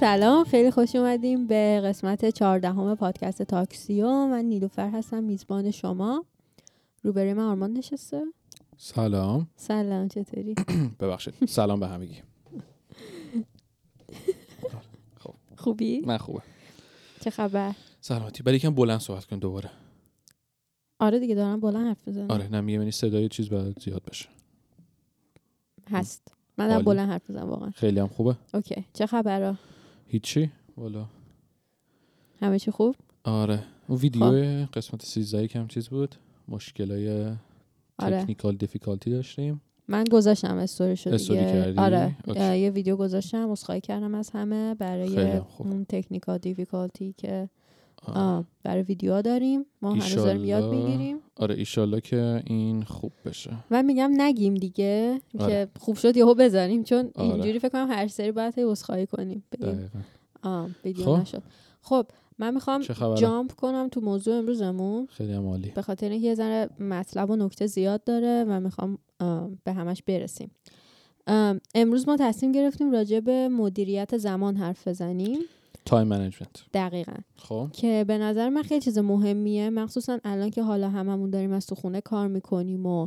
سلام خیلی خوش اومدیم به قسمت چهاردهم پادکست تاکسیو. من نیلوفر هستم میزبان شما. روبروی من آرمان نشسته. سلام. سلام چطوری؟ ببخشید سلام به همگی. خوبی؟ من خوبه چه خبر؟ سلامتی. ولی یکم بلند صحبت کن دوباره. آره دیگه دارم بلند حرف می‌زنم. آره نه میگم صدای چیز باید زیاد بشه هست. من. بلند حرف می‌زنم واقعا. خیلی هم خوبه. OK. چه خبر هیچی؟ والا. همه چی خوب؟ آره. اون ویدیو قسمت 13 کم چیز بود. مشکلای آره. technical difficulty داشتیم. من گذاشتم استوری دیگه. کردی؟ آره. OK. یه ویدیو گذاشتم عذرخواهی کردم از همه برای. اون technical difficulty که آه. برای ویدیو داریم ما هنوز داریم یاد. می‌گیریم آره ایشالله که این خوب بشه و میگم نگیم دیگه آره. که خوب شد یهو بذاریم چون آره. اینجوری فکر کنم هر سری باید هی عذرخواهی کنیم آه ویدیو خب. نشد خب من می‌خوام؟ jump کنم تو موضوع امروزمون خیلی عالی به خاطر اینکه یه ذره مطلب و نکته زیاد داره و می‌خوام به همش برسیم امروز ما تصمیم گرفتیم راجع به مدیریت زمان حرف بزنیم time management دقیقا. خب. که به نظر من خیلی چیز مهمیه. مخصوصا الان که حالا هممون داریم از تو خونه کار می‌کنیم و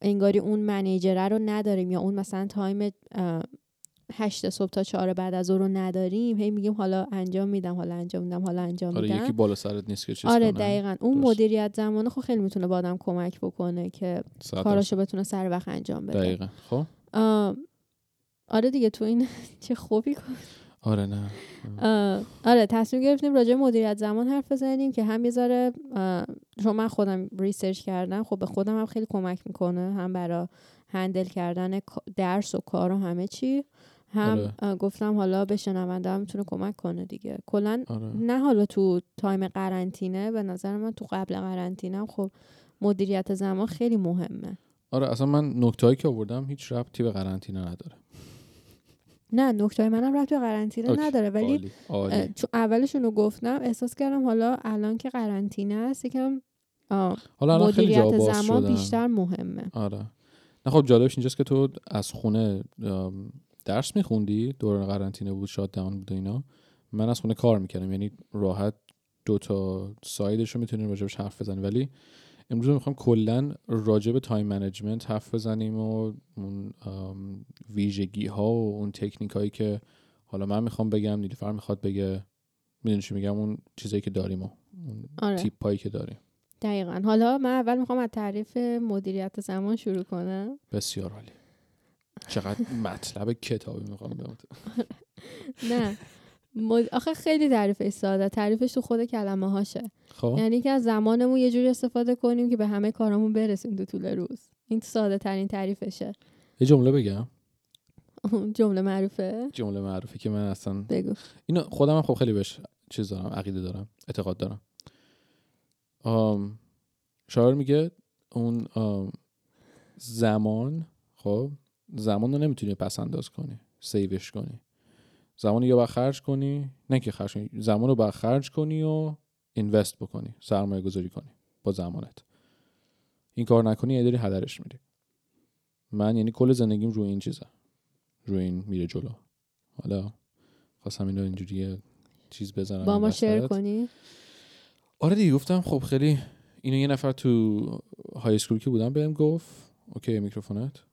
انگاری اون منیجره رو نداریم یا اون مثلا تایم هشت صبح تا چهار بعد از ظهر رو نداریم هی میگیم حالا انجام میدم حالا انجام میدم حالا انجام آره میدم. یکی بالا سرت نیست که چیز آره. دقیقا. اون درست. مدیریت زمانه خب خیلی می‌تونه با آدم کمک بکنه که. کاراشو بتونه سر وقت انجام بده. دقیقا. خب. آره دیگه تو این چه خوبی کن. آره نه. آره تصمیم گرفتیم راجع مدیریت زمان حرف بزنیم که هم یه چون من خودم research کردم خب به خودم هم خیلی کمک می‌کنه هم برای handle کردن درس و کار و همه چی. هم آره. گفتم حالا به شنونده هم می‌تونه کمک کنه دیگه. کلا آره. نه حالا تو time قرنطینه به نظر من تو قبل قرنطینه خب مدیریت زمان خیلی مهمه. آره اصلا من نکتهایی که آوردم هیچ ربطی به قرنطینه نداره. نه نکته منم رفت به قرنطینه. نداره ولی عالی عالی. چون اولشون رو گفتم احساس کردم حالا الان که قرنطینه است یکم حالا الان خیلی جا مدیریت باز زمان شدن. بیشتر مهمه. آره. نه خب جالبش اینجاست که تو از خونه درس میخوندی؟ دوران قرنطینه بود شاد داون بود و اینا. من از خونه کار می‌کردم یعنی راحت دو تا سایدش رو می‌تونیم راجبش حرف بزنیم. ولی امروز می‌خوام کلا راجع به time management حرف بزنیم و اون ویژگی ها و اون تکنیک هایی که حالا من می‌خوام بگم نیلوفر می‌خواد بگه می‌دونی چی میگم؟ اون چیزایی که داریم و اون آره. tip هایی که داریم. دقیقا. حالا من اول می‌خوام از تعریف مدیریت زمان شروع کنم. بسیار عالی. چقدر مطلب کتابی می‌خوام بگم نه. مد... آخه خیلی تعریفش ساده. تعریفش تو خود کلمه هاشه. خب. یعنی که از زمانمون یه جوری استفاده کنیم که به همه کارامون برسیم تو طول روز. این ساده ترین تعریفشه. یه جمله بگم. جمله معروفه؟ جمله معروفی که من اصلا بگو. اینو خودم خب خیلی بهش چیز دارم عقیده دارم اعتقاد دارم. آم شاعر میگه اون آم زمان خب زمان رو نمی‌تونی پس انداز کنی سیوش کنی. زمان رو یا باید خرج کنی نه که خرج کنی زمان رو باید خرج کنی و اینوست بکنی سرمایه گذاری کنی با زمانت. این کار نکنی یه داری هدرش میری. من یعنی کل زندگیم روی این چیزه. روی این میره جلو. حالا خواستم اینو اینجوری چیز بزنم با ما share کنی؟ آره دیگه گفتم خب خیلی اینو یه نفر تو high school که بودم بهم گفت OK میکروفونت.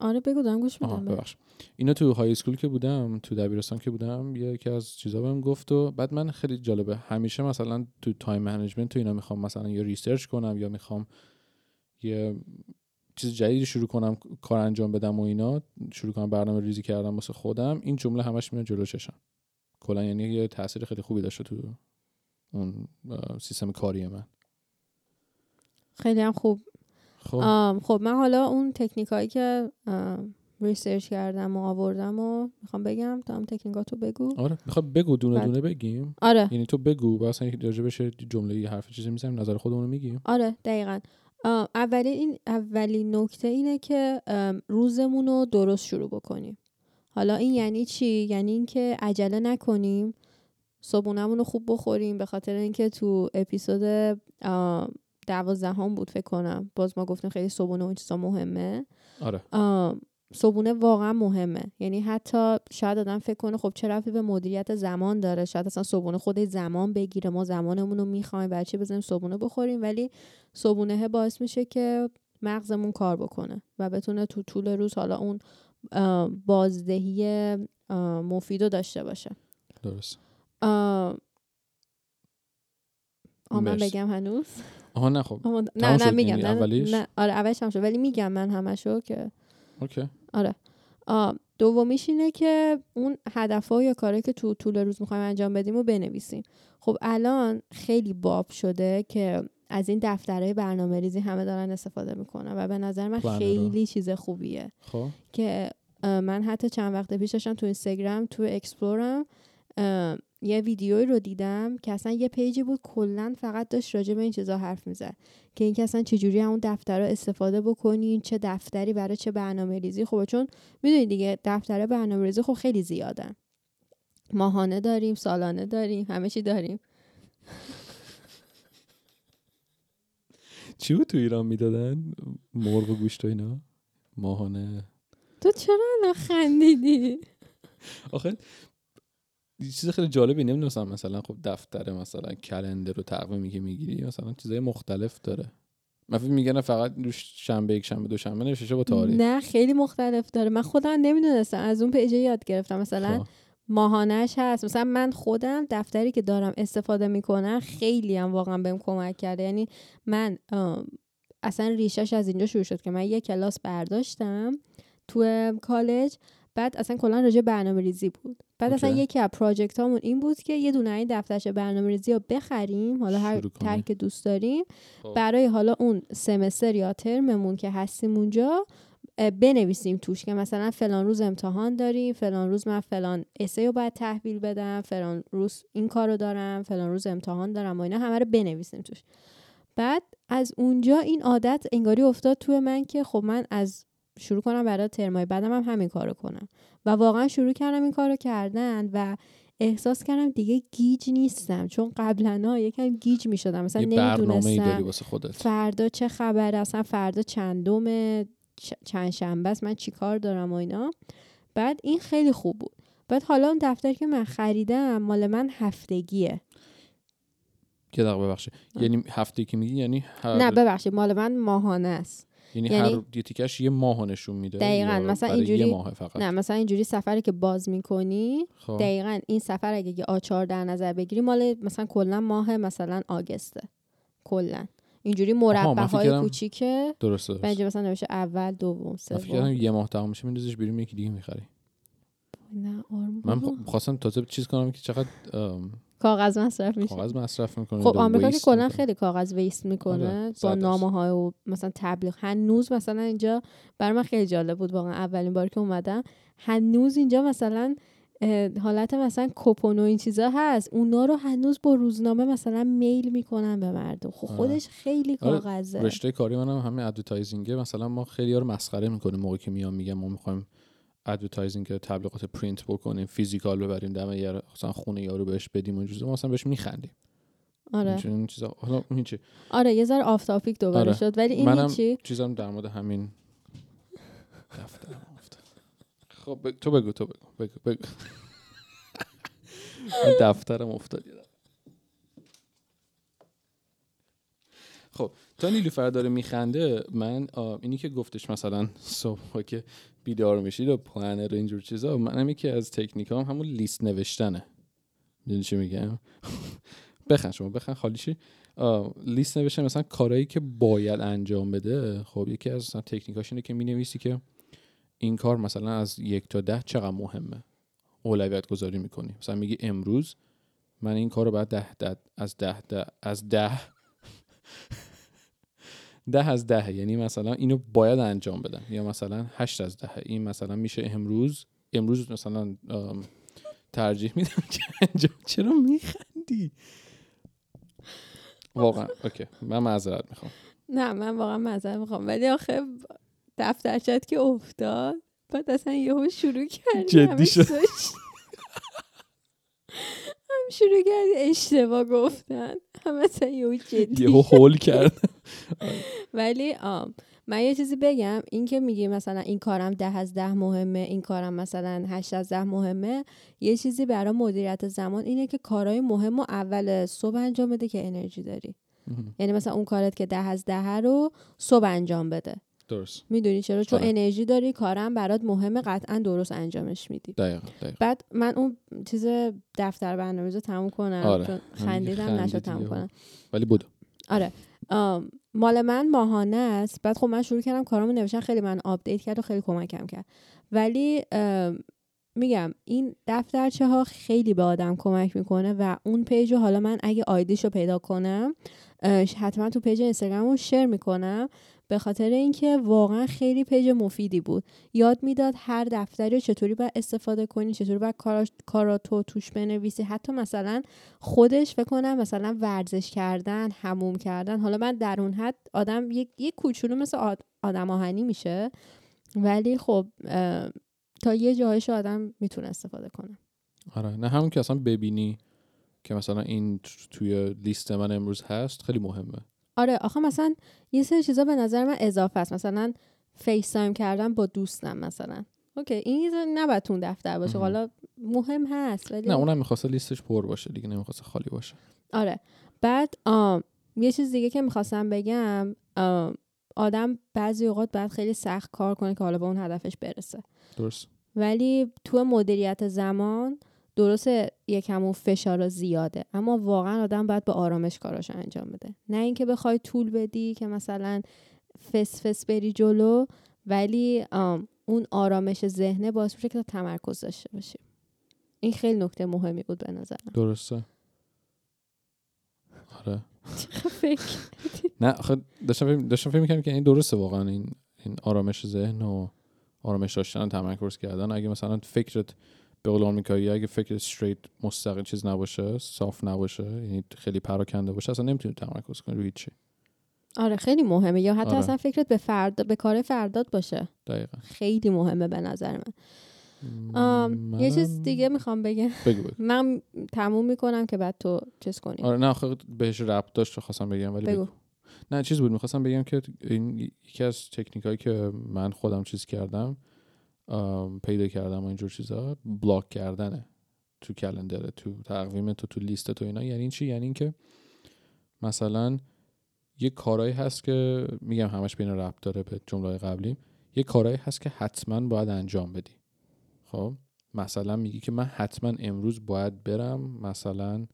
آره بگو دارم گوش میدم ببخش اینو تو high school که بودم تو دبیرستان که بودم یکی از چیزا بهم گفت و بعد من خیلی جالبه. همیشه مثلا تو time management تو اینا می‌خوام مثلا یا research کنم یا می‌خوام یه چیز جدیدی شروع کنم کار انجام بدم و اینا شروع کنم برنامه ریزی کردم واسه خودم این جمله همش میاد جلو چشم. کلا یعنی یه تاثیر خیلی خوبی داشته تو اون سیستم کاری من. خیلی هم خوب. خب. خب من حالا اون تکنیک هایی که research کردم و آوردم و می‌خوام بگم تو هم تکنیکاتو بگو. آره می‌خواد بگو دونه دونه بگیم. آره. یعنی تو بگو واسه اینکه راجع بشه جمله یه حرف چیزی می‌زنیم نظر خودمون رو میگیم. آره دقیقا. آه، اولین این اولین نکته اینه که روزمون رو درست شروع بکنیم. حالا این یعنی چی؟ یعنی اینکه عجله نکنیم صبحونمون رو خوب بخوریم به خاطر اینکه تو اپیزود دوازدهم بود فکر کنم. باز ما گفتیم خیلی صبحونه و این چیزا مهمه. آره. آم، صبحونه واقعا مهمه. یعنی حتی شاید آدم فکر کنه خب چه رفتی به مدیریت زمان داره. شاید اصلا صبحونه خود زمان بگیره. ما زمانمون رو می‌خوایم برای چی بزنیم صبحونه بخوریم. ولی صبحونه باعث میشه که مغزمون کار بکنه و بتونه تو طول روز حالا اون بازدهی مفید رو داشته باشه. درست. آه من. بگم هنوز. آها نه خب. آه، نه نه میگم یعنی نه, اولیش؟ نه. آره اولش هم شد. ولی میگم من همشو که اوکی. آره. دومیش اینه که اون هدفها یا کارهایی که تو طول روز می‌خوایم انجام بدیم و بنویسیم. خب الان خیلی باب شده که از این دفترهای برنامه ریزی همه دارن استفاده می‌کنن و به نظر من. خیلی چیز خوبیه. خب. که من حتی چند وقت پیش داشتم تو اینستاگرام تو explore م یه ویدیویی رو دیدم که اصلا یه page ی بود کلا فقط داشت راجع به این چیزا حرف می‌زد. که اینکه اصلا چجوری همون دفتر رو استفاده بکنین چه دفتری برای چه برنامه ریزی خب چون می‌دونید دیگه دفتر برنامه ریزی خب خیلی زیادن. ماهانه داریم سالانه داریم همه چی داریم. چی بود تو ایران می‌دادن؟ مرغ و گوشت و اینا؟ ماهانه. تو چرا الان خندیدی؟ آخه چیز خیلی جالبی نمی‌دونستم مثلا خب دفتر مثلا کلندر و تقویمی که می‌گیری؟ مثلا چیزای مختلف داره. من فکر میگن فقط روش شنبه یک شنبه دو شنبه نوشته با تاریخ. نه خیلی مختلف داره. من خودم نمی‌دونستم. از اون پیجه یاد گرفتم. مثلا خب. ماهانش هست. مثلا من خودم دفتری که دارم استفاده می‌کنم خیلی هم واقعا بهم کمک کرده. یعنی من اصلا ریشش از اینجا شروع شد که من یه کلاس برداشتم تو کالج. بعد اصلا کلا راجع برنامه ریزی بود. بعد اصلا. یکی از پراجکت هامون این بود که یه دونه این دفترچه برنامه ریزی رو بخریم حالا هر. ترک که دوست داریم خب. برای حالا اون سمستر یا ترممون که هستیم اونجا بنویسیم توش که مثلا فلان روز امتحان داریم فلان روز من فلان اسه رو باید تحویل بدم فلان روز این کار رو دارم فلان روز امتحان دارم و اینا همه رو بنویسیم توش بعد از اونجا این عادت انگاری افتاد توی من که خب من از شروع کنم برای ترمای بعدم هم همین کارو کنم. و واقعا شروع کردم این کارو کردن و احساس کردم دیگه گیج نیستم. چون قبلا یکم گیج می شدم مثلا نمی‌دونستم فردا چه خبره؟ اصلا فردا چندم چند شنبه است؟ من چیکار دارم و اینا؟ بعد این خیلی خوب بود. بعد حالا اون دفتر که من خریدم مال من هفتگیه. یه دقیقه ببخشید. یعنی هفته که میگی یعنی هر نه ببخشید. مال من ماهانه است. یعنی, یعنی- هر یه تیکش یه ماه نشون میده دقیقاً. مثلا اینجوری- یه ماه فقط نه مثلا اینجوری سفری که باز می‌کنی خب. دقیقا این سفر اگه یه آچار در نظر بگیری مال مثلا کلا ماه مثلا آگسته کلا اینجوری مربع فکر های کوچیکه درسته درست اینجا مثلا نوشته اول دوم فکر سوم کردم یه ماه تمام میشه میندازیش بیرون یکی دیگه می‌خری نه من. خواستم تازه چیز کنم که چقدر کاغذ مصرف میشه. کاغذ مصرف می‌کنه خب آمریکا که کلا خیلی کاغذ ویست می‌کنه. آره، با. نامه های و مثلا تبلیغ. هنوز مثلا اینجا برای من خیلی جالب بود واقعا اولین بار که اومدم. هنوز اینجا مثلا حالت مثلا کوپن و این چیزا هست. اونا رو هنوز با روزنامه مثلا میل می‌کنن به مردم. خب آره. خودش خیلی آره، کاغذه. رشته کاری منم همین advertising ه مثلا ما خیلی ها رو مسخره می‌کنیم موقعی که میام میگم ما می‌خوایم advertising تبلیغات پرینت بکنیم physical ببریم دم یه مثلا خونه یارو بهش بدیم اون چیزا ما مثلا بهش میخندیم آره این چیزا حالا این چی آره یه ذره off topic دوباره آره. شد ولی این منم چی چیزم در مورد همین. خب تو بگو تو بگو بگو بگو دفترم افتاد. خب تا نیلوفر داره میخنده من اینی که گفتش مثلا صبح که بیدار میشید و پلنر و اینجور چیزا منم یکی از تکنیک هم همون لیست نوشتنه. می‌دونی چی میگم؟ بخن شما بخن خالی چی لیست نوشتن مثلا کارهایی که باید انجام بده. خب یکی از مثلا تکنیکاش اینه که می‌نویسی که این کار مثلا از یک تا ده چقدر مهمه؟ اولویت گذاری می‌کنی. مثلا میگی امروز من این کار رو باید ده, ده از ده, ده از ده ده از ده یعنی مثلا اینو باید انجام بدم. یا مثلا هشت از ده این مثلا میشه امروز. امروز مثلا ترجیح میدم که انجام چرا میخندی؟ واقعا. اوکی. من معذرت می‌خوام. نه من واقعا معذرت می‌خوام. ولی آخه دفترچت که افتاد بعد اصلا یهو شروع کردی جدی شد. شروع کردی اشتباه گفتن. مثلا یهو جدی یهو هول کرد. ولی آم من یه چیزی بگم. این که میگی مثلا این کارم ده از ده مهمه این کارم مثلا هشت از ده مهمه یه چیزی برای مدیریت زمان اینه که کارهای مهم و اول صبح انجام بده که انرژی داری. یعنی مثلا اون کارت که ده از ده رو صبح انجام بده. درست. می‌دونی چرا؟ چون آره. انرژی داری کارم برات مهمه قطعا درست انجامش میدی. دقیقا دقیقا. بعد من اون چیز دفتر برنامه رو تموم کنم آره. چون خندیدم نشد تموم. کنم. ولی بود. آره. آم، مال من ماهانه است. بعد خب من شروع کردم کارامو نوشتن خیلی من update کرد و خیلی کمکم کرد. ولی میگم این دفترچه ها خیلی به آدم کمک می‌کنه و اون page رو حالا من اگه آیدیش رو پیدا کنم حتما تو page اینستاگرام رو share می‌کنم. به خاطر اینکه واقعا خیلی page مفیدی بود. یاد می‌داد هر دفتری رو چطوری باید استفاده کنی چطوری باید کاراش- کاراتو توش بنویسی. حتی مثلا خودش فکر کنم مثلا ورزش کردن هموم کردن. حالا من در اون حد آدم یک یک کوچولو مثل آد- آدم آهنی میشه. ولی خب تا یه جایش آدم می‌تونه استفاده کنه. آره نه همون که اصلا ببینی که مثلا این تو- توی لیست من امروز هست خیلی مهمه. آره آخه مثلا یه سری چیزا به نظر من اضافه است. مثلا FaceTime کردن با دوستم مثلا. okay این نباید تو اون دفتر باشه. حالا مهم هست ولی نه اونم می‌خواسته لیستش پر باشه دیگه نمی‌خواسته خالی باشه. آره. بعد آم یه چیز دیگه که می‌خواستم بگم آدم بعضی اوقات باید خیلی سخت کار کنه که حالا به اون هدفش برسه. درست. ولی تو مدیریت زمان درسته یکم اون فشار زیاده اما واقعا آدم باید به آرامش کاراش انجام بده. نه اینکه بخوای طول بدی که مثلا فس فس بری جلو ولی اون آرامش ذهنه باعث میشه که تمرکز داشته باشی. این خیلی نکته مهمی بود به نظرم. درسته. آره. نه داشتم فکر داشتم فکر می‌کردم که این درسته واقعا این این آرامش ذهن و آرامش داشتن تمرکز کردن. اگه مثلا فکرت به قول آمریکایی اگه فکرت استریت مستقل چیز نباشه صاف نباشه یعنی خیلی پراکنده باشه اصلا نمی‌تونی تمرکز کنی روی هیچی. آره خیلی مهمه. یا حتی آره. اصلا فکرت به فرد به کار فردات باشه. دقیقا. خیلی مهمه به نظر من. آم، یه چیز دیگه می‌خوام بگم. بگو بگو. من تموم می‌کنم که بعد تو چیز کنی. آره نه آخه بهش ربط داشت خواستم بگم ولی بگو. بگو. نه چیز بود می‌خواستم بگم که این یکی از تکنیک هایی که من خودم چیز کردم پیدا کردم و اینجور چیزا بلاک کردنه تو کلندر تو تقویم تو تو لیست تو اینا. یعنی چی؟ یعنی اینکه مثلا یه کارایی هست که میگم همش بین ربط داره به جمله قبلی. یه کارایی هست که حتما باید انجام بدی. خب؟ مثلا میگی که من حتما امروز باید برم مثلا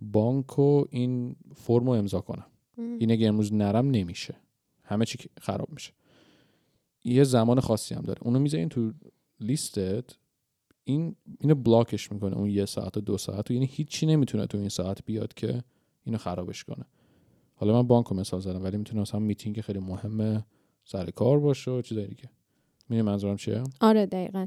بانک و این فرم رو امضا کنم. این اگه امروز نرم نمیشه. همه چی خراب میشه. یه زمان خاصی هم داره. اونو می‌ذارین تو لیستت. این اینو بلاکش می‌کنه اون یه ساعت و دو ساعت و یعنی هیچی نمی‌تونه تو این ساعت بیاد که اینو خرابش کنه. حالا من بانک رو مثال زدم ولی می‌تونه مثلا میتینگ خیلی مهمه سر کار باشه و چیزای دیگه. می‌دونی منظورم چیه؟ آره دقیقا.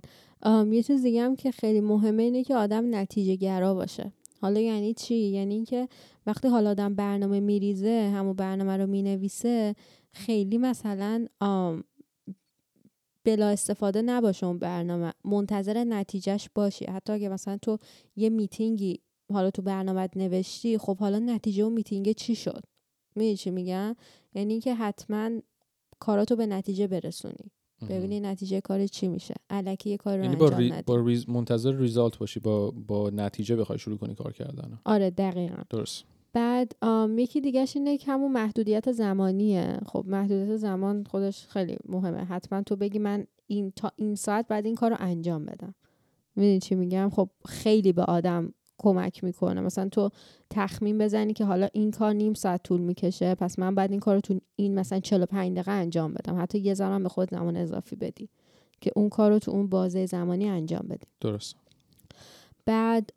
یه چیز دیگه هم که خیلی مهمه اینه که آدم نتیجه گرا باشه. حالا یعنی چی؟ یعنی اینکه وقتی حالا آدم برنامه میریزه همون برنامه رو می‌نویسه خیلی مثلا بلا استفاده نباشه اون برنامه. منتظر نتیجهش باشی. حتی اگه مثلا تو یه میتینگی حالا تو برنامه نوشتی خب حالا نتیجه اون میتینگ چی شد؟ می‌دونی چی میگم؟ یعنی که حتما کاراتو به نتیجه برسونی. ببینی نتیجه کار چی میشه. الکی یه کار رو یعنی با, انجام ری... ندی با res... منتظر result باشی با با نتیجه بخوای شروع کنی کار کردن آره دقیقا. درست. بعد یکی دیگهش اینه که همون محدودیت زمانیه. خب محدودیت زمان خودش خیلی مهمه. حتما تو بگی من این تا این ساعت بعد این کار رو انجام بدم. می‌دونی چی میگم؟ خب خیلی به آدم کمک می‌کنه. مثلا تو تخمین بزنی که حالا این کار نیم ساعت طول می‌کشه پس من بعد این کار رو تو این مثلا 45 دقیقه انجام بدم. حتی یه زمان به خود زمان اضافی بدی که اون کار رو تو اون بازه زمانی انجام بدی. درست بعد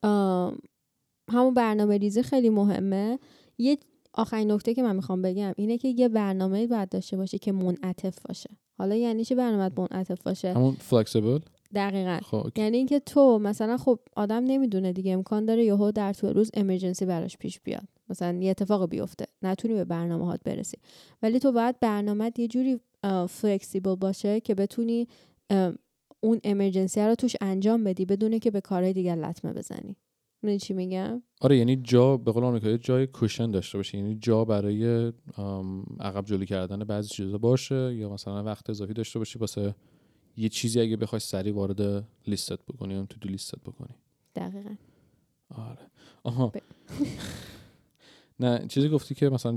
همون برنامه ریزی خیلی مهمه. یه آخرین نکته که من می‌خوام بگم اینه که یه برنامه باید داشته باشه که منعطف باشه. حالا یعنی چی برنامه منعطف باشه؟ همون فلکسیبل دقیقا. خب. یعنی اینکه تو مثلا خب آدم نمی‌دونه دیگه امکان داره یهو در طول روز امرجنسی براش پیش بیاد. مثلا یه اتفاق بیفته. نتونی به برنامه هات برسی. ولی تو باید برنامه یه جوری فلکسیبل باشه که بتونی اون امرجنسی رو توش انجام بدی بدونه که به کارهای دیگر لطمه بزنی. می‌دونی چی میگم؟ آره یعنی جا به قول آمریکایی جای کوشن داشته باشه. یعنی جا برای عقب جلو کردن بعضی چیزا باشه یا مثلا وقت اضافی داشته باشی واسه یه چیزی اگه بخوای سریع وارد لیستت بکنی اون تو دو لیستت بکنی. دقیقا. آره. آها. ب- نه چیزی گفتی که مثلا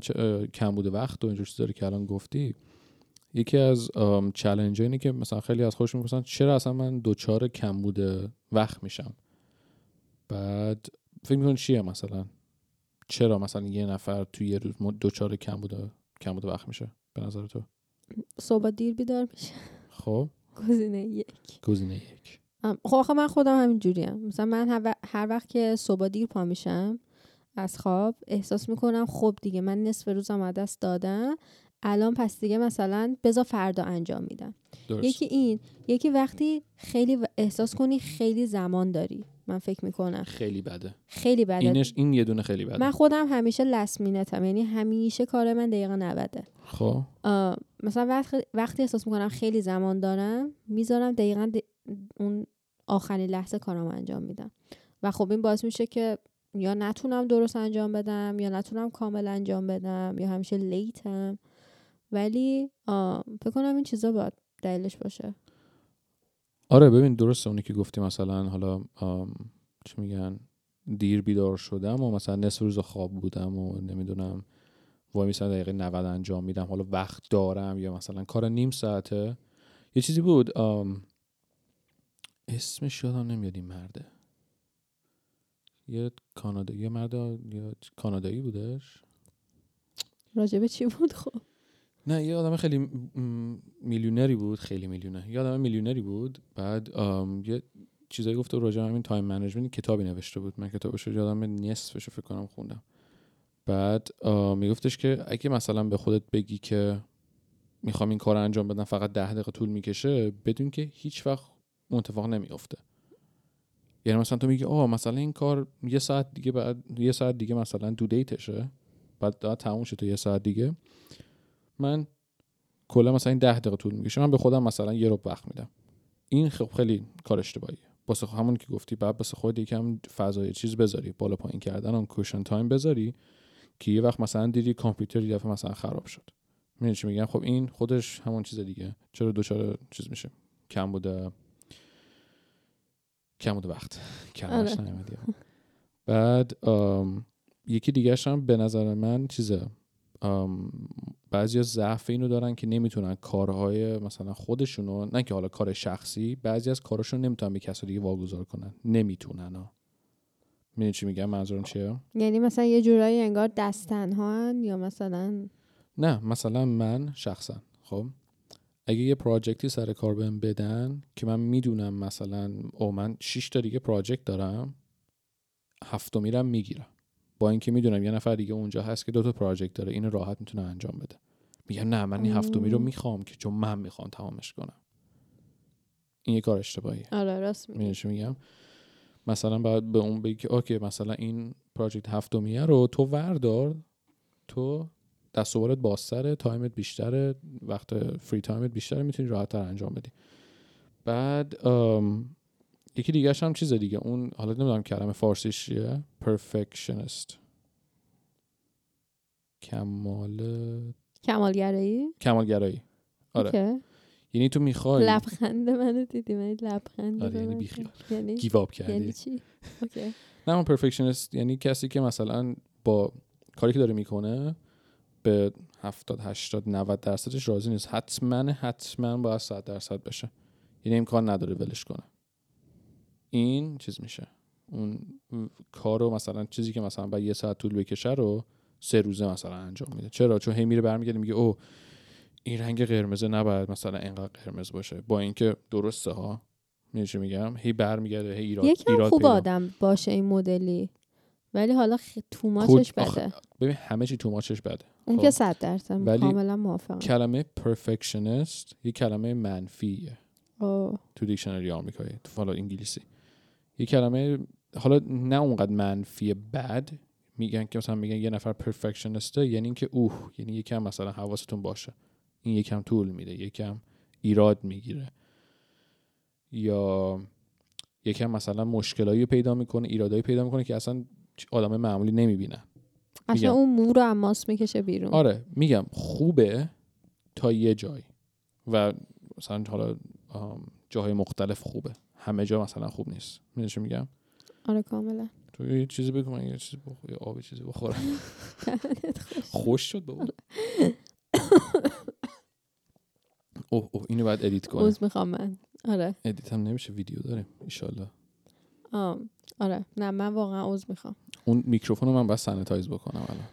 کم بوده وقت و اینجور چیزا که الان گفتی. یکی از چلنج اینه که مثلا خیلی از خودشون می‌پرسن چرا اصلا من دوچار کم بوده وقت میشم. بعد فکر می‌کنی چیه مثلا؟ چرا مثلا یه نفر توی یه روز دوچار کم بوده کم بوده وقت میشه؟ به نظر تو؟ صبح دیر بیدار میشه. خب. گزینه یک. گزینه یک. خب آخه من خودم همین جوریم مثلا من هر وق- هر وقت که صبح دیر پا میشم از خواب احساس می‌کنم خب دیگه. من نصف روزم از دست دادم. الان پس دیگه مثلا بذار فردا انجام میدم. درست. یکی این یکی وقتی خیلی احساس کنی خیلی زمان داری. من فکر می‌کنم. خیلی بده. خیلی بده. اینش این یه دونه خیلی بده. من خودم همیشه لسمینتم یعنی همیشه کار من دقیقه 90 خب. مثلا وقتی, وقتی احساس می‌کنم خیلی زمان دارم می‌ذارم دقیقا د- اون آخرین لحظه کارم انجام میدم. و خب این باعث میشه که یا نتونم درست انجام بدم یا نتونم کامل انجام بدم یا همیشه لیتم. ولی فکر کنم این چیزا باید دلیلش باشه. آره ببین درسته اونی که گفتی مثلا حالا چی میگن دیر بیدار شدم و مثلا نصف روز خواب بودم و نمی‌دونم وای میسن دقیقه 90 انجام میدم حالا وقت دارم یا مثلا کار نیم ساعته. یه چیزی بود اسمش یادم نمیاد این مرده. یه کانادایی یه مرد یا کانادایی بودش. راجبه چی بود؟ خب. نه یه آدم خیلی میلیونری بود خیلی میلیونه. یه آدم میلیونری بود بعد یه چیزایی گفته راجع همین time management کتابی نوشته بود. من کتابش رو یادم نصفش فکر کنم خوندم. بعد میگفتش که اگه مثلا به خودت بگی که می‌خوام این کار انجام بدم فقط ده دقیقه طول می‌کشه بدون که هیچ وقت اتفاق نمیافته. یعنی مثلا تو میگی آه مثلا این کار یه ساعت دیگه بعد یه ساعت دیگه مثلا due date شه بعد تموم شد تا یه ساعت دیگه. من کلا مثلا این ده دقیقه طول می‌کشه من به خودم مثلا یه رو وقت میدم. این خب خیلی کار اشتباهیه. واسه همون که گفتی بعد واسه خود یکم فضای چیز بذاری بالا پایین کردن اون کوشن تایم بذاری که یه وقت مثلا دیدی کامپیوتر یه دفعه مثلا خراب شد. می‌دونی چی میگم؟ خب این خودش همون چیز دیگه. چرا دوچار چیز میشه؟ کم بوده کم بوده وقت. کلمش آره. بعد آم، یکی دیگه هم به نظر من چیزه. بعضی ضعف اینو دارن که نمی‌تونن کارهای مثلا خودشونو نه که حالا کار شخصی بعضی از کاراشون نمی‌تونن به کسی دیگه واگذار کنن. نمی‌تونن ها می‌دونی چی میگم؟ منظورم چیه؟ یعنی مثلا یه جورایی انگار دستن یا مثلا نه مثلا من شخصا خب؟ اگه یه پراجکتی سر کار بهم بدن که من می‌دونم مثلا او من 6 تا دیگه پراجکت دارم هفتم میرم می‌گیرم. با اینکه می‌دونم یه نفر دیگه اونجا هست که دو تا project داره اینو راحت می‌تونه انجام بده. میگم نه من این هفتمی رو. می‌خوام که چون من می‌خوام تمامش کنم. این یه کار اشتباهیه. آره راست چی میگم؟ مثلا باید به اون بگی که okay مثلا این project هفتمیه رو تو وردار تو دست و بالت بازتره تایمت بیشتره وقت free time ت بیشتره می‌تونی راحت تر انجام بدی. بعد ام، یکی دیگه هم چیز دیگه. اون حالا نمی‌دونم کلمه فارسیش چیه. Perfectionist. کمال کمالگرایی؟ کمالگرایی. آره. okay. یعنی تو می‌خوای لبخند منو دیدی من لبخند آره، یعنی بیخیال. یعنی give up کردی. یعنی چی؟ okay. نه اون perfectionist یعنی کسی که مثلا با کاری که داره می‌کنه به 70 80 90 درصدش راضی نیست. حتما حتما باید 100 درصد بشه. یعنی امکان نداره ولش کنه. این چیز میشه. اون کارو مثلا چیزی که مثلا باید یه ساعت طول بکشه رو سه روزه مثلا انجام میده. چرا؟ چون هی میره برمیگرده میگه او این رنگ قرمزه نباید مثلا اینقدر قرمز باشه. با اینکه درسته ها. چی میگم؟ هی برمیگرده هی ایراد یکم ایراد خوب پیدا. آدم باشه این مدلی. ولی حالا توماچش بده. ببین همه چی تو ماچش بده. اون خب. که صد درصد کاملا موافقم. کلمه perfectionist یه کلمه منفیه. اوه. تو دیکشنری آمریکایی تو حالا انگلیسی. یه کلمه حالا نه اونقدر منفی بد میگن که مثلا میگن یه نفر پرفکشنسته یعنی اینکه اوه یعنی یکم مثلا حواستون باشه. این یکم طول میده یکم ایراد می‌گیره. یا یکم مثلا مشکلایی پیدا می‌کنه ایرادایی پیدا می‌کنه که اصلا آدم معمولی نمی‌بینن اصلا میگم. اون مو رو هم ماست می‌کشه بیرون. آره میگم خوبه تا یه جای و مثلا حالا جاهای مختلف خوبه. همه جا مثلا خوب نیست. می‌دونی چی میگم؟ آره کاملا. تو یه چیزی بگو من یه چیزی بخور یه آب چیزی بخورم. خوش. شد بابا. اوه اوه اینو باید edit کنم عذر می‌خوام من. آره. edit هم نمیشه ویدیو داریم ایشالله. آم. آره. نه من واقعا عذر می‌خوام. اون میکروفون رو من باید sanitize بکنم الان.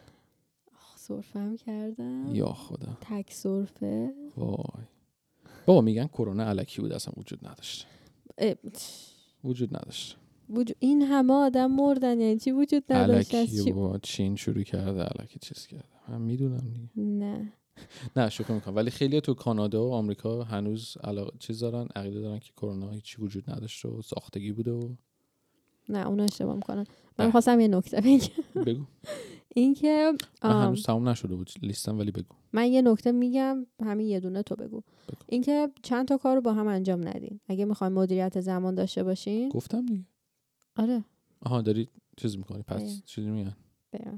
سرفم کردم. یا خدا. تک سرفه. وای. بابا میگن کرونا الکی بود اصلا وجود نداشت. اه، وجود نداشت. وجود این همه آدم مردن یعنی چی وجود نداشت؟ از چی بابا چین شروع کرده الکی چیز کرده. من می‌دونم دیگه. نه. نه شوخی می‌کنم. ولی خیلی تو کانادا و آمریکا هنوز علاقه چیز دارن عقیده دارن که کرونا هیچی وجود نداشته و ساختگی بوده و نه اون اشتباه می‌کنن من. خواستم یه نکته بگم. بگو. اینکه هنوز تموم نشده بود لیستم ولی بگو. من یه نکته میگم همین یه دونه تو بگو. بگو. اینکه چند تا کار رو با هم انجام ندین. اگه می‌خواین مدیریت زمان داشته باشین. گفتم دیگه. آره. آها داری چیز می‌کنی پس. چیزی میگن.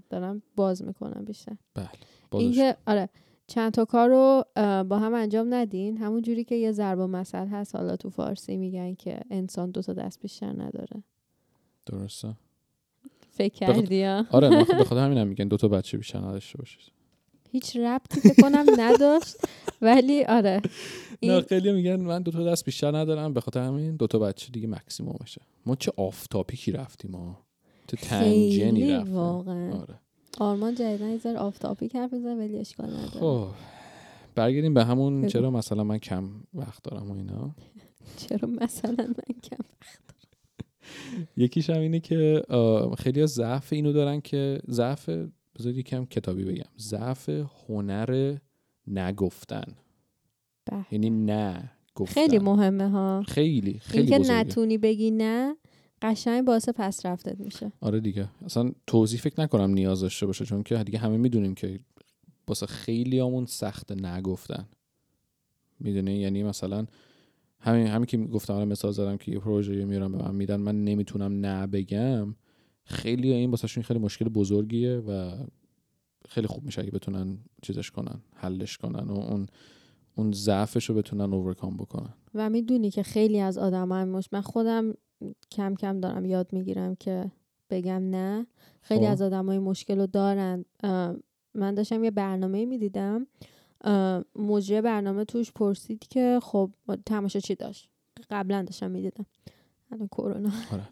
دارم باز می‌کنم بیشتر. بله اینکه آره چند تا کار رو با هم انجام ندین. همون جوری که یه ضرب مثل هست حالا تو فارسی میگن که انسان دو تا دست بیشتر نداره. درسته. فکر کردی ها؟ آره به خاطر همینم میگن دو تا بچه بیشتر نداشته باشید. هیچ ربطی فکر کنم نداشت ولی آره. نه این خیلی میگن من دو تا دست بیشتر ندارم به خاطر همین دو تا بچه دیگه مکسیمومشه ما چه آفتاپیکی رفتیم ما تو تنجنی رفتیم. واقعا. آره. آرمان جدیدن یه ذره آفتابی حرف بزنه ولی اشکال نداره. خب برگردیم به همون. چرا مثلا من کم وقت دارم و اینا. چرا مثلا من کم یکیش هم اینه که خیلی ضعف اینو دارن که ضعف بذار یکم کتابی بگم. ضعف هنر نگفتن. یعنی نه گفتن. خیلی مهمه ها. خیلی خیلی اینکه. نتونی بگی نه قشنگ باعث پس رفتت میشه. آره دیگه. اصلا توضیح فکر نکنم نیاز داشته باشه چون که دیگه همه می‌دونیم که واسه خیلی همون سخت نگفتن. می‌دونی؟ یعنی مثلا همین همین که گفتم الان مثال زدم که یه پروژه میارم به من میدن من نمی‌تونم نه بگم. خیلی این واسهشون خیلی مشکل بزرگیه و خیلی خوب میشه اگه بتونن چیزش کنن حلش کنن و اون اون ضعفش رو بتونن اوورکام بکنن. و می‌دونی که خیلی از آدم مش من خودم کم کم دارم یاد می‌گیرم که بگم نه. خیلی خب. از آدمای مشکل رو دارن. من داشتم یه برنامه می‌دیدم مجری برنامه توش پرسید که خب تماشا چی داشت؟ قبلا داشتم می‌دیدم. الان کرونا. آره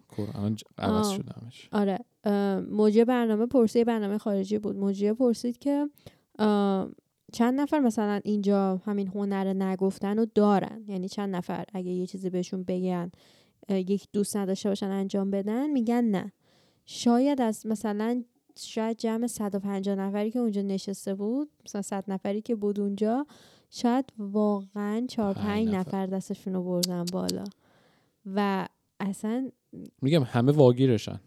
ج- عوض. شده همش آره مجری برنامه پرسید برنامه خارجی بود. مجری پرسید که چند نفر مثلا اینجا همین هنر نگفتن رو دارن؟ یعنی چند نفر اگه یه چیزی بهشون بگن یک دوست نداشته باشن انجام بدن میگن نه. شاید از مثلا شاید جمع 150 نفری که اونجا نشسته بود مثلا 100 نفری که بود اونجا شاید واقعا 4 پنج 5 نفر. نفر دستشون رو بردن بالا. و اصلا میگم همه واگیرشن.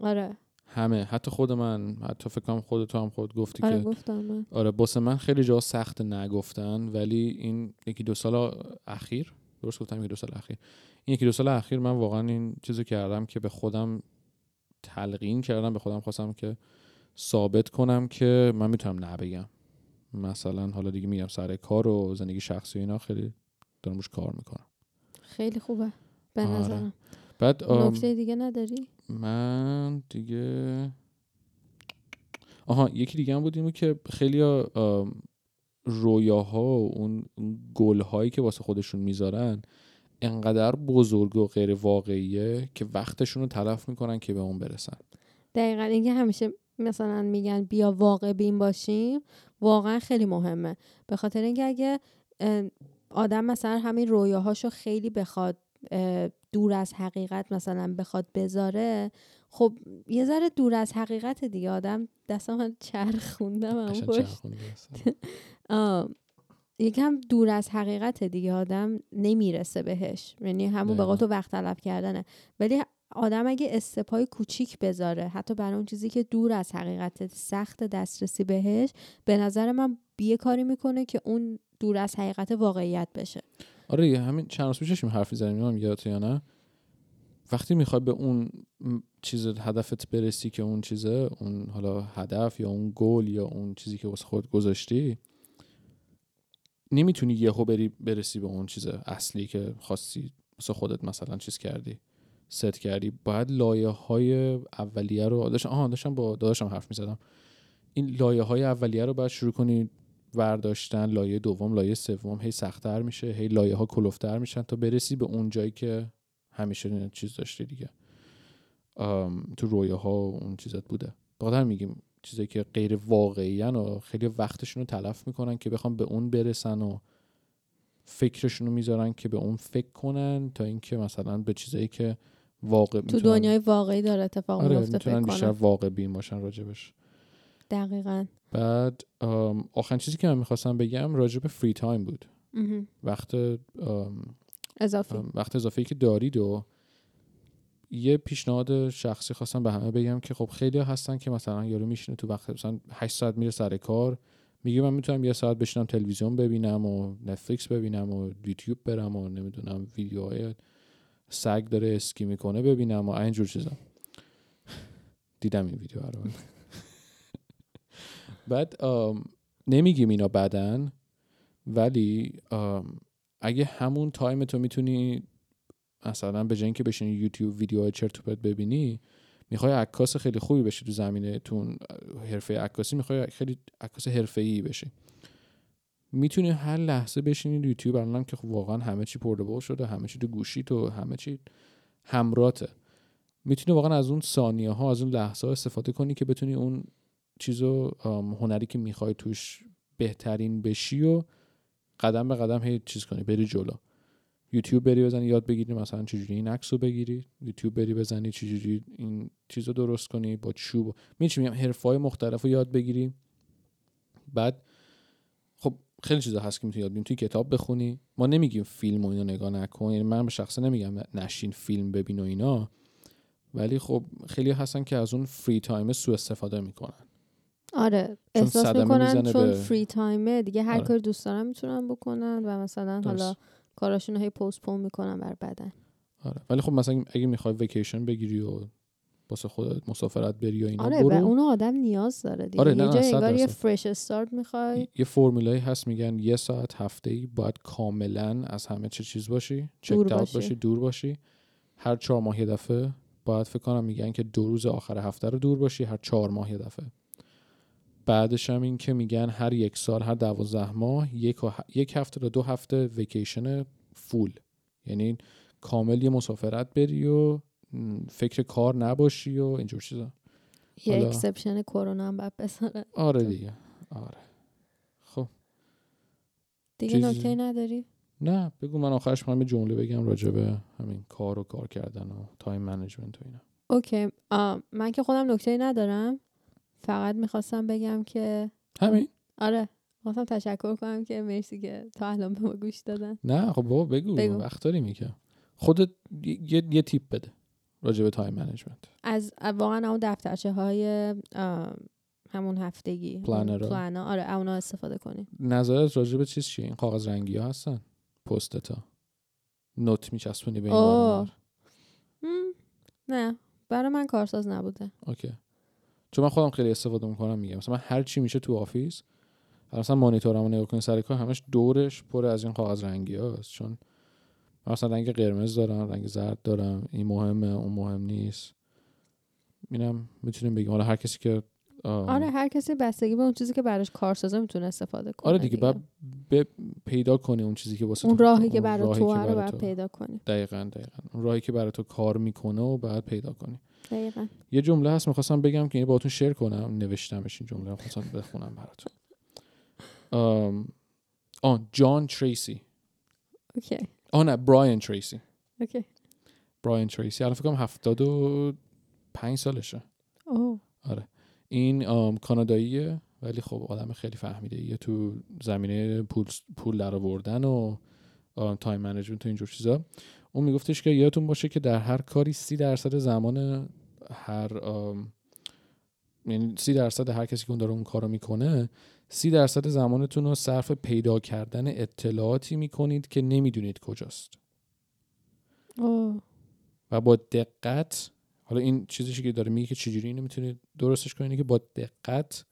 آره. همه. حتی خود من حتی فکر کنم خود تو هم خود گفتی آره که گفتم من. آره باسه من خیلی جا سخت نگفتن ولی این یکی دو سال اخیر درست گفتم یکی دو سال اخیر. این یکی دو سال اخیر من واقعا این چیزو کردم که به خودم تلقین کردم به خودم خواستم که ثابت کنم که من می‌تونم نبگم مثلا حالا دیگه میگم سر کار و زندگی شخصی و اینا خیلی دارم روش کار می‌کنم. خیلی خوبه. به آره. نظرم. بعد نکته دیگه نداری؟ من دیگه آها یکی دیگه هم بود اینو که خیلی رویاها و اون اون گلهایی که واسه خودشون می‌ذارن انقدر بزرگ و غیر واقعیه که وقتشون رو تلف می‌کنن که به اون برسن. دقیقا اینکه همیشه مثلا میگن بیا واقع بین باشیم واقعا خیلی مهمه. به خاطر اینکه اگه آدم مثلا همین رویاهاشو خیلی بخواد دور از حقیقت مثلا بخواد بذاره خب یه ذره دور از حقیقت دیگه. آدم دستم چرخوندم هم پشت. یکم دور از حقیقت دیگه آدم نمی‌رسه بهش. یعنی همون به. تو وقت طلب کردنه. ولی آدم اگه استپای کوچیک بذاره حتی برای اون چیزی که دور از حقیقت سخت دسترسی بهش به نظر من یه کاری می‌کنه که اون دور از حقیقت واقعیت بشه. آره همین چند روز پیشش نمی‌دونم یادت یا نه؟ وقتی می‌خوای به اون چیز هدفت برسی که اون چیزه اون حالا هدف یا اون گل یا اون چیزی که واسه خود گذاشتی نمی‌تونی یهو بری برسی به اون چیز اصلی که خواستی. واسه خودت مثلا چیز کردی ست کردی. باید لایه های اولیه رو داشتم آها داشتم با داداشم حرف می‌زدم. این لایه های اولیه رو باید شروع کنی ورداشتن. لایه دوم لایه سوم هی سختتر میشه هی لایه ها کلوفتر میشن تا برسی به اون جایی که همیشه چیز داشتی دیگه. تو رویه ها اون چیزات بوده. بخاطر میگیم چیزایی که غیر واقعی و خیلی وقتشون رو تلف می‌کنن که بخوام به اون برسن و فکرشون رو می‌ذارن که به اون فکر کنن تا اینکه مثلا به چیزایی که واقع تو میتونن- دنیای واقعی داره اتفاق آره میفته فکر بیشتر واقع بین باشن راجبش دقیقا. بعد آخرین چیزی که من می‌خواستم بگم راجب فری تایم بود. وقت اضافی. وقت اضافه که دارید و یه پیشنهاد شخصی خواستم به همه بگم که خب خیلی هستن که مثلا یارو میشینه تو وقت مثلا 8 ساعت میره سر کار. میگه من می‌تونم یه ساعت بشینم تلویزیون ببینم و نتفلیکس ببینم و یوتیوب برم و نمی‌دونم ویدیوهای سگ داره اسکی می‌کنه ببینم و اینجور چیزا. دیدم این ویدیو رو. بعد نمیگیم اینا بدن ولی اگه همون تایم تو می‌تونی مثلا به جای اینکه بشینی یوتیوب ویدیو چرت و پرت ببینی می‌خوای عکاس خیلی خوبی بشی تو زمینه تو حرفه عکاسی می‌خوای خیلی عکاس حرفه‌ای بشی. می‌تونی هر لحظه بشینی یوتیوب الان که خب واقعا همه چی پردبل شده همه چی تو گوشی تو همه چی همراته می‌تونی واقعا از اون ثانیه ها از اون لحظه ها استفاده کنی که بتونی اون چیزو هنری که می‌خوای توش بهترین بشی و قدم به قدم هی چیز کنی بری جلو. یوتیوب بری بزنی یاد بگیری مثلا چجوری این عکس رو بگیری یوتیوب بری بزنی چجوری این چیز رو درست کنی با چوب می چی میگم؟ حرفای مختلف رو یاد بگیری. بعد خب خیلی چیزا هست که می‌تونی یاد بگیری. توی کتاب بخونی. ما نمیگیم فیلم و اینو نگاه نکن. یعنی من به شخصه نمیگم نشین فیلم ببین و اینا. ولی خب خیلی هستن که از اون فری تایم سوء استفاده می‌کنن. آره. احساس می‌کنن چون به- فری تایمه دیگه هر آره. کاری دوست دارن می‌تونن بکنن و مثلا حالا درست. کاراشون رو هی پستپون می‌کنن بر بدن. آره. ولی خب مثلا اگه می‌خوای وکیشن بگیری و واسه خودت مسافرت بری و اینا آره برو. و اون آدم نیاز داره دیگه. آره، یه نه، صد انگار یه. فرش استارت می‌خوای. یه فرمولایی هست میگن یه ساعت هفته ای باید کاملا از همه چه چیز باشی چک اوت باشی. باشی دور باشی. هر چهار ماه یه دفعه باید فکر کنم میگن که دو روز آخر هفته رو دور باشی هر چهار ماه یه دفعه. بعدش هم این که میگن هر یک سال هر دوازده ماه یک, و ه- یک هفته تا دو هفته vacation full یعنی کامل یه مسافرت بری و فکر کار نباشی و اینجور چیزا. یه حالا- exception کرونا هم باید بذاره. آره. دیگه. آره. خب. دیگه چیزی- نکته نداری؟ نه بگو من آخرش یه جمله بگم راجع به همین کار و کار کردن و time management و اینا. okay. آه، من که خودم نکته ندارم. فقط می‌خواستم بگم که همین. آره خواستم تشکر کنم که مرسی که تا الان به ما گوش دادن. نه خب بابا بگو, بگو. وقت داریم که خودت یه, یه, یه tip بده راجع به time management از واقعا اون دفترچه های همون هفتگی. planner آره اونا استفاده کنی نظرت راجع به چیز چیه این کاغذ رنگی ها هستن؟ Post-it note میچسبونی به این نه. برای من کارساز نبوده. okay. چون من خودم خیلی استفاده می‌کنم میگم. مثلا من هر چی میشه تو office مثلا مانیتورمو نگاه کنی سر کار همش دورش پر از این کاغذ رنگی هاست چون مثلا رنگ قرمز دارم رنگ زرد دارم این مهمه اون مهم نیست. اینم می‌تونیم بگیم. حالا هر کسی که آم، آره هر کسی بستگی به اون چیزی که براش کارسازه می‌تونه استفاده کنه آره دیگه بعد ب- پیدا کنی اون چیزی که واسه اون راهی که برای تو رو باید تو- پیدا کنی. دقیقا دقیقا. اون راهی که برای تو کار می‌کنه و بعد پیدا کنی. دقیقا. یه جمله هست می‌خواستم بگم که اینو باهاتون share کنم نوشتمش این جمله رو خواستم بخونم براتون. آم، آن جان تریسی. okay. آه نه براین تریسی. okay. براین تریسی. الان فکر کنم 75 سالشه. اوه. این کاناداییه؟ ولی خب آدم خیلی فهمیده یه تو زمینه پول پول در آوردن و time management و اینجور چیزا. اون میگفتش که یادتون باشه که در هر کاری سی درصد زمان هر یعنی سی درصد هر کسی که اون داره اون کارو می‌کنه سی درصد زمانتون رو صرف پیدا کردن اطلاعاتی می‌کنید که نمی‌دونید کجاست. اوه. و با دقت حالا این چیزی که داره میگه که چجوری اینو می‌تونید درستش کنید که با دقت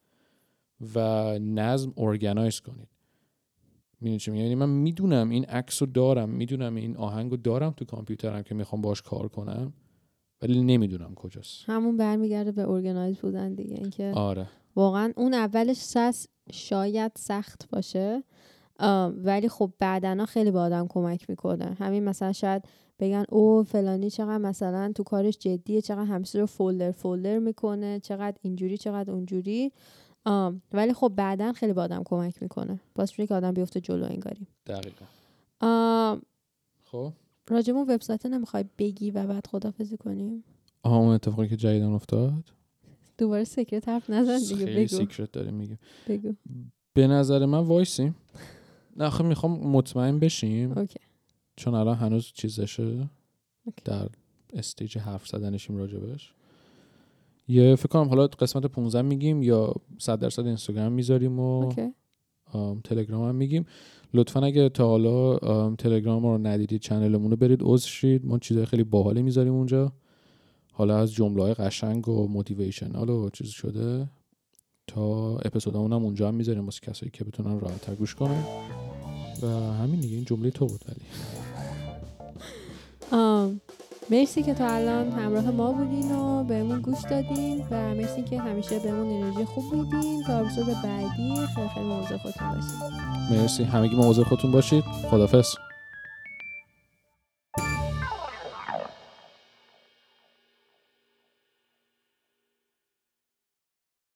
و نظم organize کنید. می‌دونی چی یعنی من می‌دونم این عکس رو دارم می‌دونم این آهنگ رو دارم تو کامپیوترم که می‌خوام باهاش کار کنم ولی نمی‌دونم کجاست. همون برمیگرده به organize بودن دیگه اینکه آره. واقعا اون اولش شاید سخت باشه ولی خب بعدنا خیلی به آدم کمک می‌کنه. همین مثلا شاید بگن او فلانی چقدر مثلا تو کارش جدیه چقدر همیشه رو folder folder می‌کنه چقدر اینجوری چقدر اونجوری. ولی خب بعدا خیلی به آدم کمک می‌کنه. باز که آدم بیفته جلو انگاری. دقیقا. خب. راجب اون وبسایت نمی‌خوای بگی و بعد خدافظی کنیم آها اون اتفاقی که جدیدا افتاد؟ دوباره secret حرف نزن دیگه خیلی secret داره میگه بگو. به نظر من وایسیم. نه خب می‌خوام مطمئن بشیم. okay. چون الان هنوز چیزشه در stage حرف زدنشیم راجبش. یه فکر کنم حالا قسمت 15 میگیم یا 100 درصد اینستاگرام می‌ذاریم و تلگرام هم میگیم. لطفا اگه تا حالا تلگرام رو ندیدید channel مون رو برید عضو شید. ما چیزهای خیلی باحالی می‌ذاریم اونجا. حالا از جمله های قشنگ و motivational و چیز شده تا اپیزودمون هم اونجا هم می‌ذاریم. واسه کسایی که بتونن راحت گوش کنن. و همین دیگه. این جمله تو بود ولی. مرسی که تا الان همراه ما بودین و بهمون گوش دادین و مرسی که همیشه بهمون انرژی خوب میدین. تا اپیزود بعدی خیلی خیلی موضوع خودتون باشید مرسی. همگی موضوع خودتون باشید. خدافظ